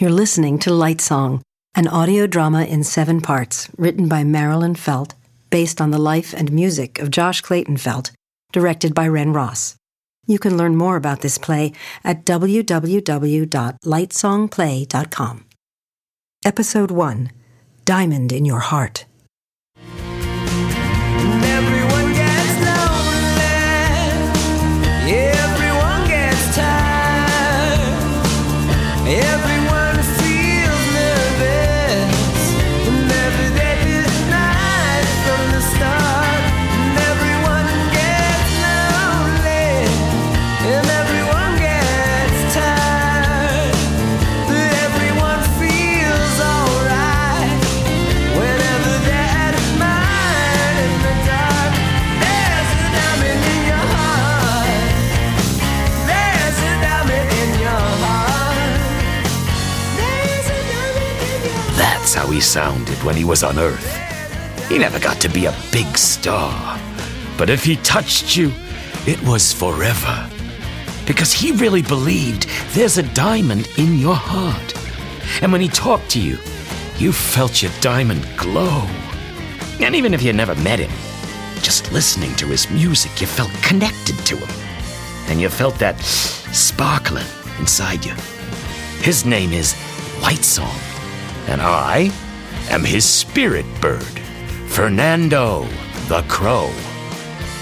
You're listening to Light Song, an audio drama in seven parts written by Marilyn Felt, based on the life and music of Josh Clayton Felt, directed by Ren Ross. You can learn more about this play at www.lightsongplay.com. Episode 1 Diamond in Your Heart. Sounded when he was on Earth. He never got to be a big star. But if he touched you, it was forever. Because he really believed there's a diamond in your heart. And when he talked to you, you felt your diamond glow. And even if you never met him, just listening to his music, you felt connected to him. And you felt that sparkling inside you. His name is Light Song, and I am his spirit bird, Fernando the Crow.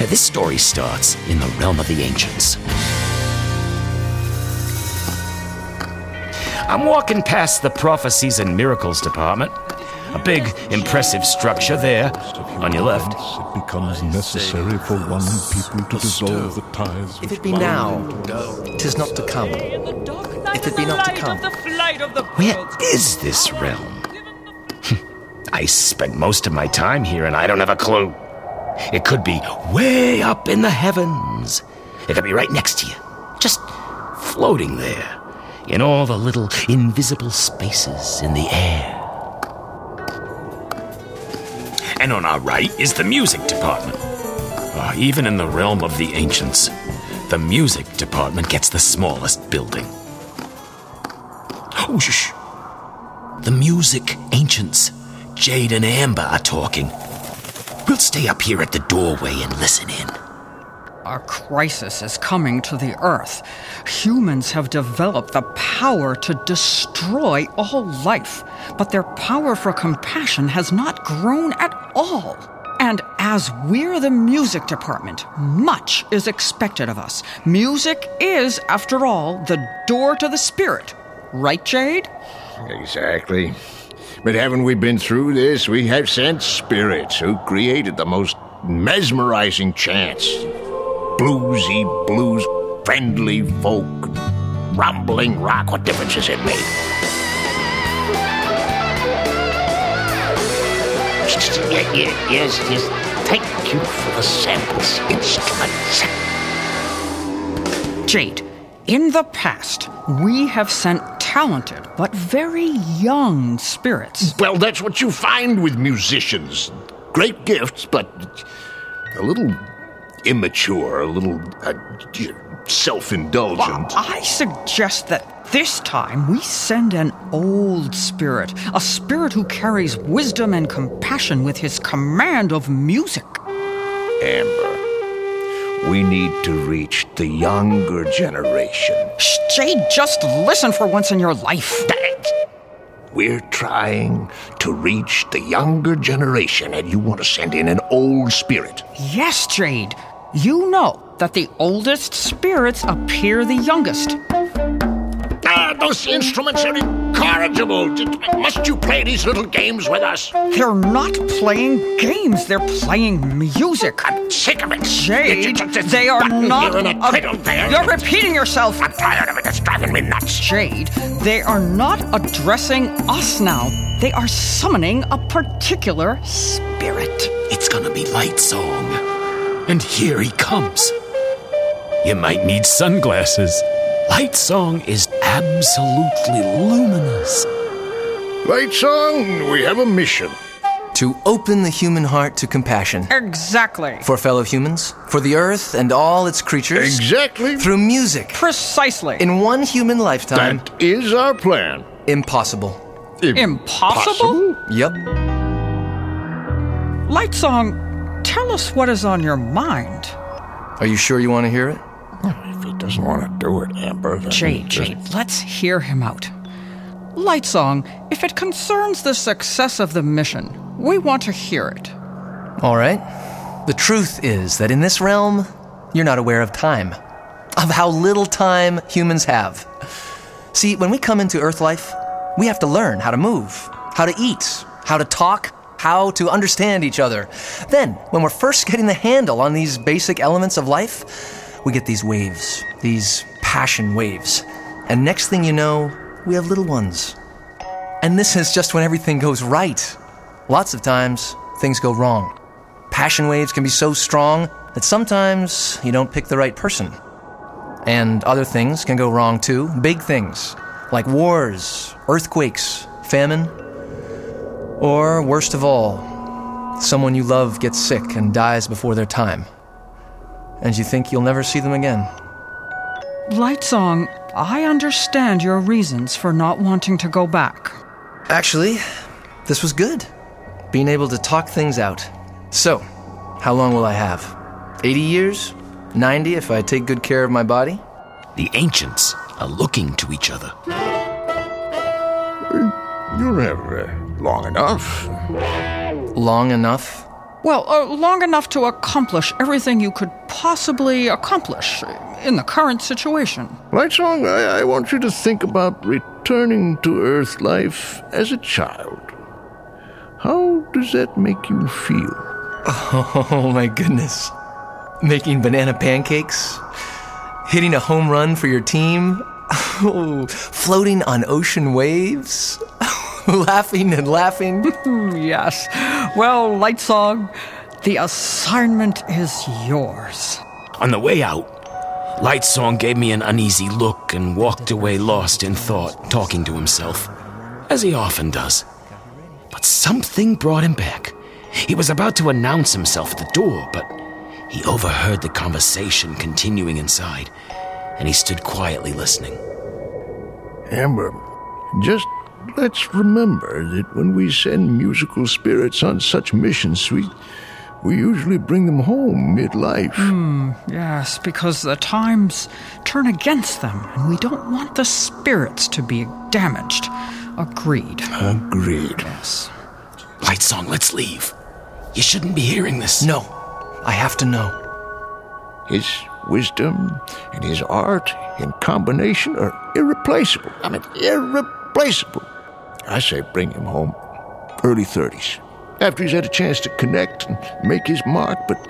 Now, this story starts in the realm of the ancients. I'm walking past the prophecies and miracles department. A big, impressive structure there on your left. It becomes necessary for one people to dissolve the ties. If it be now, tis not to come. If it be not to come. Where is this realm? I spent most of my time here and I don't have a clue. It could be way up in the heavens. It could be right next to you, just floating there in all the little invisible spaces in the air. And on our right is the music department. Ah, even in the realm of the ancients, the music department gets the smallest building. Oh, shh. The music ancients, Jade and Amber, are talking. We'll stay up here at the doorway and listen in. A crisis is coming to the Earth. Humans have developed the power to destroy all life, but their power for compassion has not grown at all. And as we're the music department, much is expected of us. Music is, after all, the door to the spirit. Right, Jade? Exactly. But haven't we been through this? We have sent spirits who created the most mesmerizing chants. Bluesy blues, friendly folk, rumbling rock. What difference does it make? Ye- ye- Yes, yes. Thank you for the samples, instruments. Jade, in the past, we have sent talented but very young spirits. Well, that's what you find with musicians. Great gifts, but a little immature, a little uh, self indulgent. I suggest that this time we send an old spirit, a spirit who carries wisdom and compassion with his command of music. Amber, we need to reach the younger generation. Shh, Jade, just listen for once in your life. We're trying to reach the younger generation, and you want to send in an old spirit. Yes, Jade. You know that the oldest spirits appear the youngest. Ah, those instruments are incorrigible. Must you play these little games with us? They're not playing games, they're playing music. I'm sick of it. Jade, You just- just they are not. A. You're repeating yourself. I'm tired of it. It's driving me nuts. Jade, they are not addressing us now. They are summoning a particular spirit. It's gonna be Light Song. And here he comes. You might need sunglasses. Light Song is absolutely luminous. Light song, we have a mission. To open the human heart to compassion. Exactly. For fellow humans, for the earth and all its creatures. Exactly. Through music. Precisely. In one human lifetime. That is our plan. Impossible. Impossible? Yep. Light Song, tell us what is on your mind. Are you sure you want to hear it? If he doesn't want to do it, Amber, then Jade, just- Jade, let's hear him out. Light Song, if it concerns the success of the mission, we want to hear it. All right. The truth is that in this realm, you're not aware of time, of how little time humans have. See, when we come into Earth life, we have to learn how to move, how to eat, how to talk, how to understand each other. Then, when we're first getting the handle on these basic elements of life, we get these waves, these passion waves. And next thing you know, we have little ones. And this is just when everything goes right. Lots of times, things go wrong. Passion waves can be so strong that sometimes you don't pick the right person. And other things can go wrong too. Big things, like wars, earthquakes, famine. Or, worst of all, someone you love gets sick and dies before their time. And you think you'll never see them again. Light Song, I understand your reasons for not wanting to go back. Actually, this was good. Being able to talk things out. So, how long will I have? 80 years? 90 if I take good care of my body? The ancients are looking to each other. You'll have uh, long enough. Long enough? Well, uh, long enough to accomplish everything you could possibly accomplish in the current situation. Lightsong, I, I want you to think about returning to Earth life as a child. How does that make you feel? Oh my goodness. Making banana pancakes? Hitting a home run for your team? Oh, floating on ocean waves? laughing and laughing? Yes. Well, Light Song, the assignment is yours. On the way out, Lightsong gave me an uneasy look and walked away lost in thought, talking to himself, as he often does. But something brought him back. He was about to announce himself at the door, but he overheard the conversation continuing inside, and he stood quietly listening. Amber, just let's remember that when we send musical spirits on such missions, we, we usually bring them home midlife. Hmm, yes, because the times turn against them, and we don't want the spirits to be damaged. Agreed. Agreed. Yes. Light Song, let's leave. You shouldn't be hearing this. No, I have to know. His wisdom and his art in combination are irreplaceable. I mean, irreplaceable. I say bring him home early 30s. After he's had a chance to connect and make his mark, but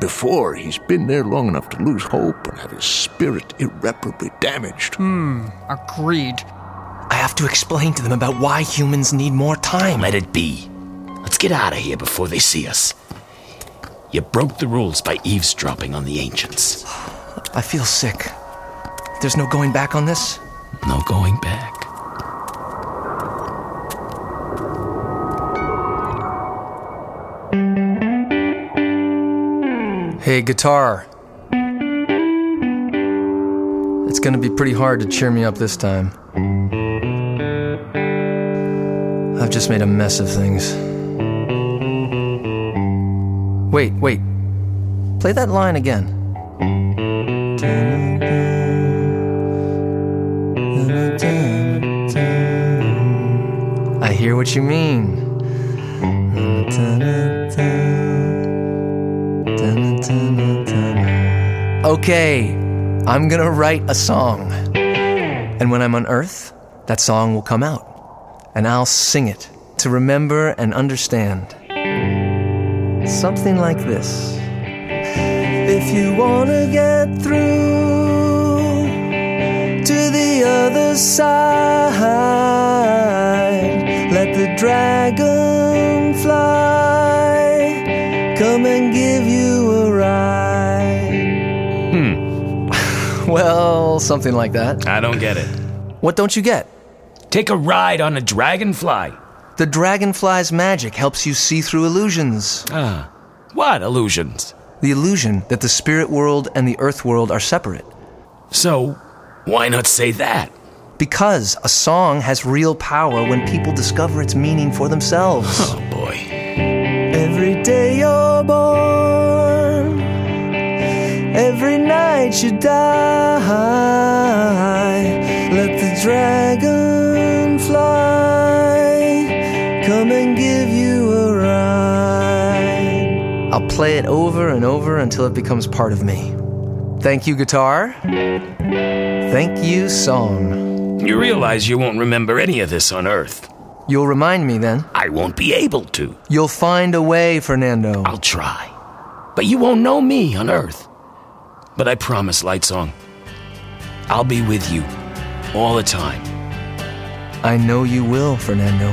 before he's been there long enough to lose hope and have his spirit irreparably damaged. Hmm, agreed. I have to explain to them about why humans need more time. Let it be. Let's get out of here before they see us. You broke the rules by eavesdropping on the ancients. I feel sick. There's no going back on this? No going back. Hey, guitar. It's gonna be pretty hard to cheer me up this time. I've just made a mess of things. Wait, wait. Play that line again. I hear what you mean. Okay, I'm gonna write a song. And when I'm on Earth, that song will come out. And I'll sing it to remember and understand. Something like this If you wanna get through to the other side, something like that. I don't get it. What don't you get? Take a ride on a dragonfly. The dragonfly's magic helps you see through illusions. Ah, what illusions? The illusion that the spirit world and the earth world are separate. So, why not say that? Because a song has real power when people discover its meaning for themselves. Oh boy. Every day you're born, every night you die. Let the dragon fly come and give you a ride. I'll play it over and over until it becomes part of me. Thank you, guitar. Thank you, song. You realize you won't remember any of this on Earth. You'll remind me then. I won't be able to. You'll find a way, Fernando. I'll try. But you won't know me on Earth. But I promise, Lightsong, I'll be with you all the time. I know you will, Fernando.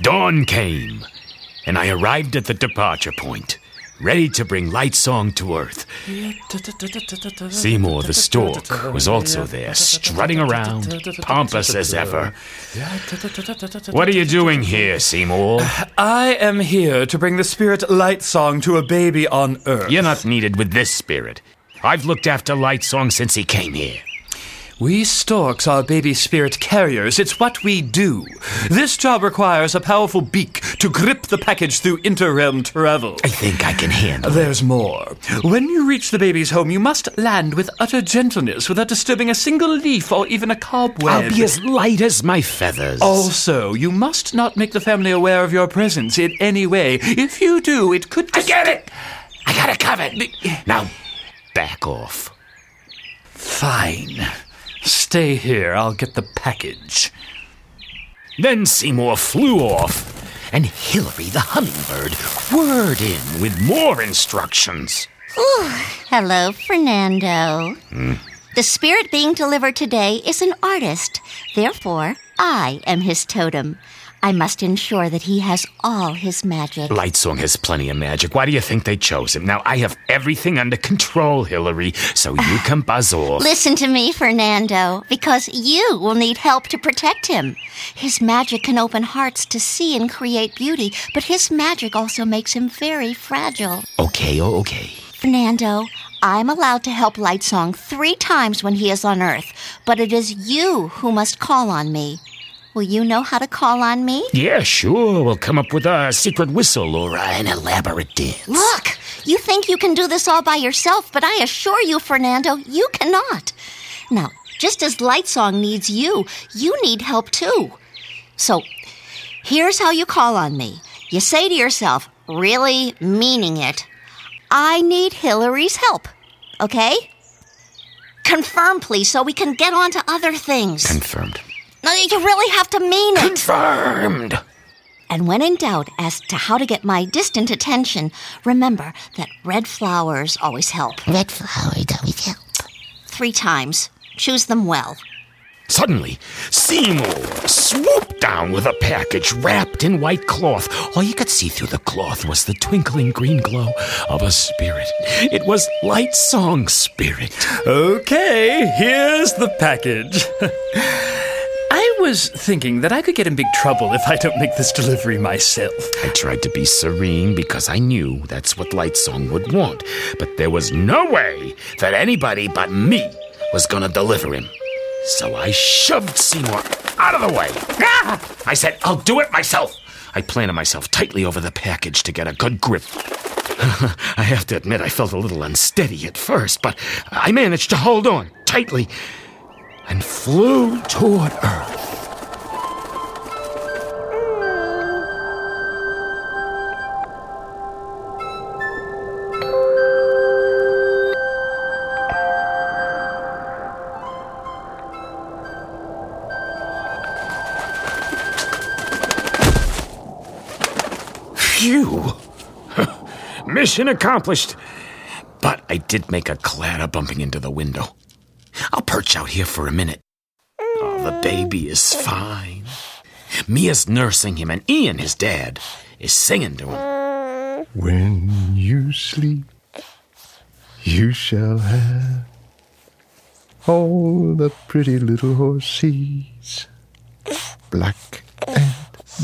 Dawn came, and I arrived at the departure point, ready to bring Lightsong to Earth. Seymour the stork was also there, strutting around, pompous as ever. What are you doing here, Seymour? I am here to bring the spirit light song to a baby on Earth. You're not needed with this spirit. I've looked after Lightsong since he came here. We storks are baby spirit carriers. It's what we do. This job requires a powerful beak to grip the package through interrealm travel. I think I can handle it. There's more. When you reach the baby's home, you must land with utter gentleness without disturbing a single leaf or even a cobweb. I'll be as light as my feathers. Also, you must not make the family aware of your presence in any way. If you do, it could. I get it! I got it covered. Now, back off. Fine. Stay here. I'll get the package. Then Seymour flew off, and Hilary the hummingbird whirred in with more instructions. Hello, Fernando. Hmm. The spirit being delivered today is an artist. Therefore, I am his totem. I must ensure that he has all his magic. Lightsong has plenty of magic. Why do you think they chose him? Now, I have everything under control, Hillary, so you can buzz off. Listen to me, Fernando, because you will need help to protect him. His magic can open hearts to see and create beauty, but his magic also makes him very fragile. Okay, oh, okay. Fernando, I'm allowed to help Lightsong three times when he is on Earth, but it is you who must call on me. Will you know how to call on me? Yeah, sure. We'll come up with a secret whistle or an elaborate dance. Look, you think you can do this all by yourself, but I assure you, Fernando, you cannot. Now, just as Lightsong needs you, you need help too. So, here's how you call on me. You say to yourself, really meaning it, I need Hillary's help. Okay? Confirm, please, so we can get on to other things. Confirmed. No, you really have to mean it. Confirmed. And when in doubt as to how to get my distant attention, remember that red flowers always help. Red flowers always help. Three times. Choose them well. Suddenly, Seymour swooped down with a package wrapped in white cloth. All you could see through the cloth was the twinkling green glow of a spirit. It was Light Song Spirit. Okay, here's the package. Was thinking that I could get in big trouble if I don't make this delivery myself. I tried to be serene because I knew that's what Light Song would want, but there was no way that anybody but me was gonna deliver him. So I shoved Seymour out of the way. Ah! I said, I'll do it myself. I planted myself tightly over the package to get a good grip. I have to admit, I felt a little unsteady at first, but I managed to hold on tightly and flew toward Earth. Phew! Mission accomplished. But I did make a clatter bumping into the window. I'll perch out here for a minute. Oh, the baby is fine. Mia's nursing him, and Ian, his dad, is singing to him. When you sleep, you shall have all the pretty little horses, black and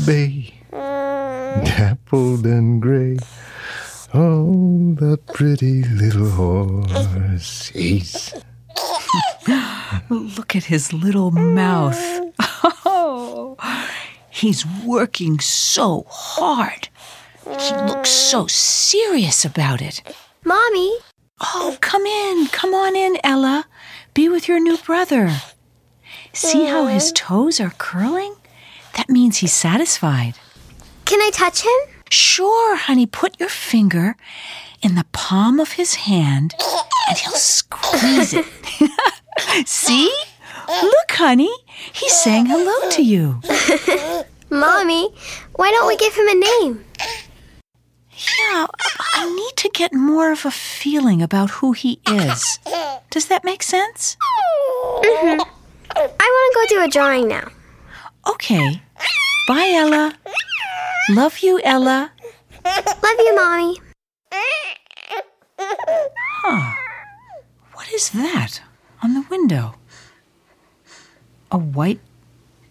bay, dappled and gray. Oh, the pretty little horses. Look at his little mouth. Oh, he's working so hard. He looks so serious about it. Mommy, Oh, come in. Come on in, Ella. Be with your new brother. See how his toes are curling? That means he's satisfied. Can I touch him? Sure, honey. Put your finger in the palm of his hand and he'll squeeze it. See? Look, honey. He's saying hello to you. Mommy, why don't we give him a name? Yeah, I need to get more of a feeling about who he is. Does that make sense? Mm-hmm. I want to go do a drawing now. Okay. Bye, Ella. Love you, Ella. Love you, Mommy. What is that on the window? A white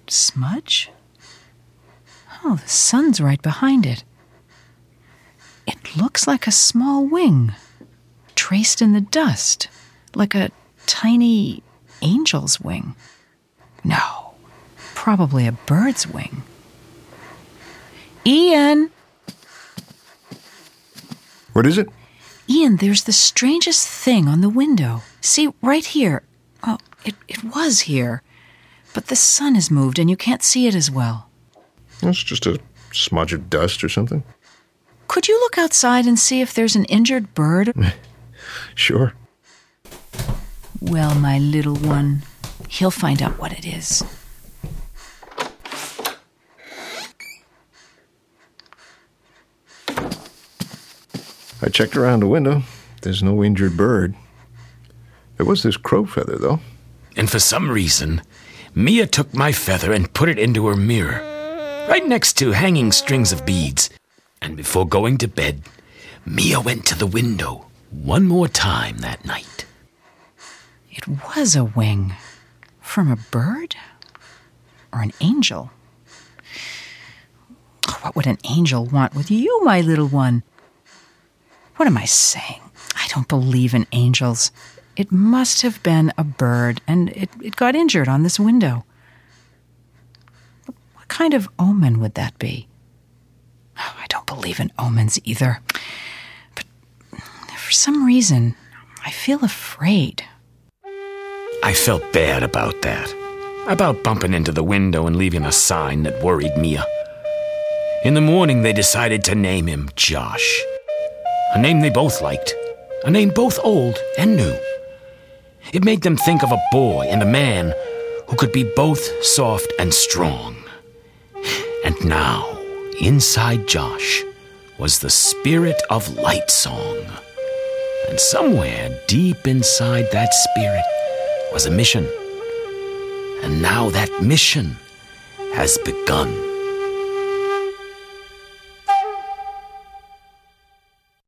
smudge? Oh, the sun's right behind it. It looks like a small wing, traced in the dust, like a tiny angel's wing. No, probably a bird's wing. Ian! What is it? Ian, there's the strangest thing on the window. See, right here. Oh, it, it was here. But the sun has moved and you can't see it as well. It's just a smudge of dust or something. Could you look outside and see if there's an injured bird? Sure. well, my little one, he'll find out what it is. I checked around the window. There's no injured bird. There was this crow feather, though. And for some reason, Mia took my feather and put it into her mirror, right next to hanging strings of beads. And before going to bed, Mia went to the window one more time that night. It was a wing. From a bird? Or an angel? What would an angel want with you, my little one? What am I saying? I don't believe in angels. It must have been a bird, and it, it got injured on this window. What kind of omen would that be? Oh, I don't believe in omens either. But for some reason, I feel afraid. I felt bad about that. About bumping into the window and leaving a sign that worried Mia. In the morning, they decided to name him Josh. A name they both liked. A name both old and new. It made them think of a boy and a man who could be both soft and strong. And now, inside Josh was the spirit of light song. And somewhere deep inside that spirit was a mission. And now that mission has begun.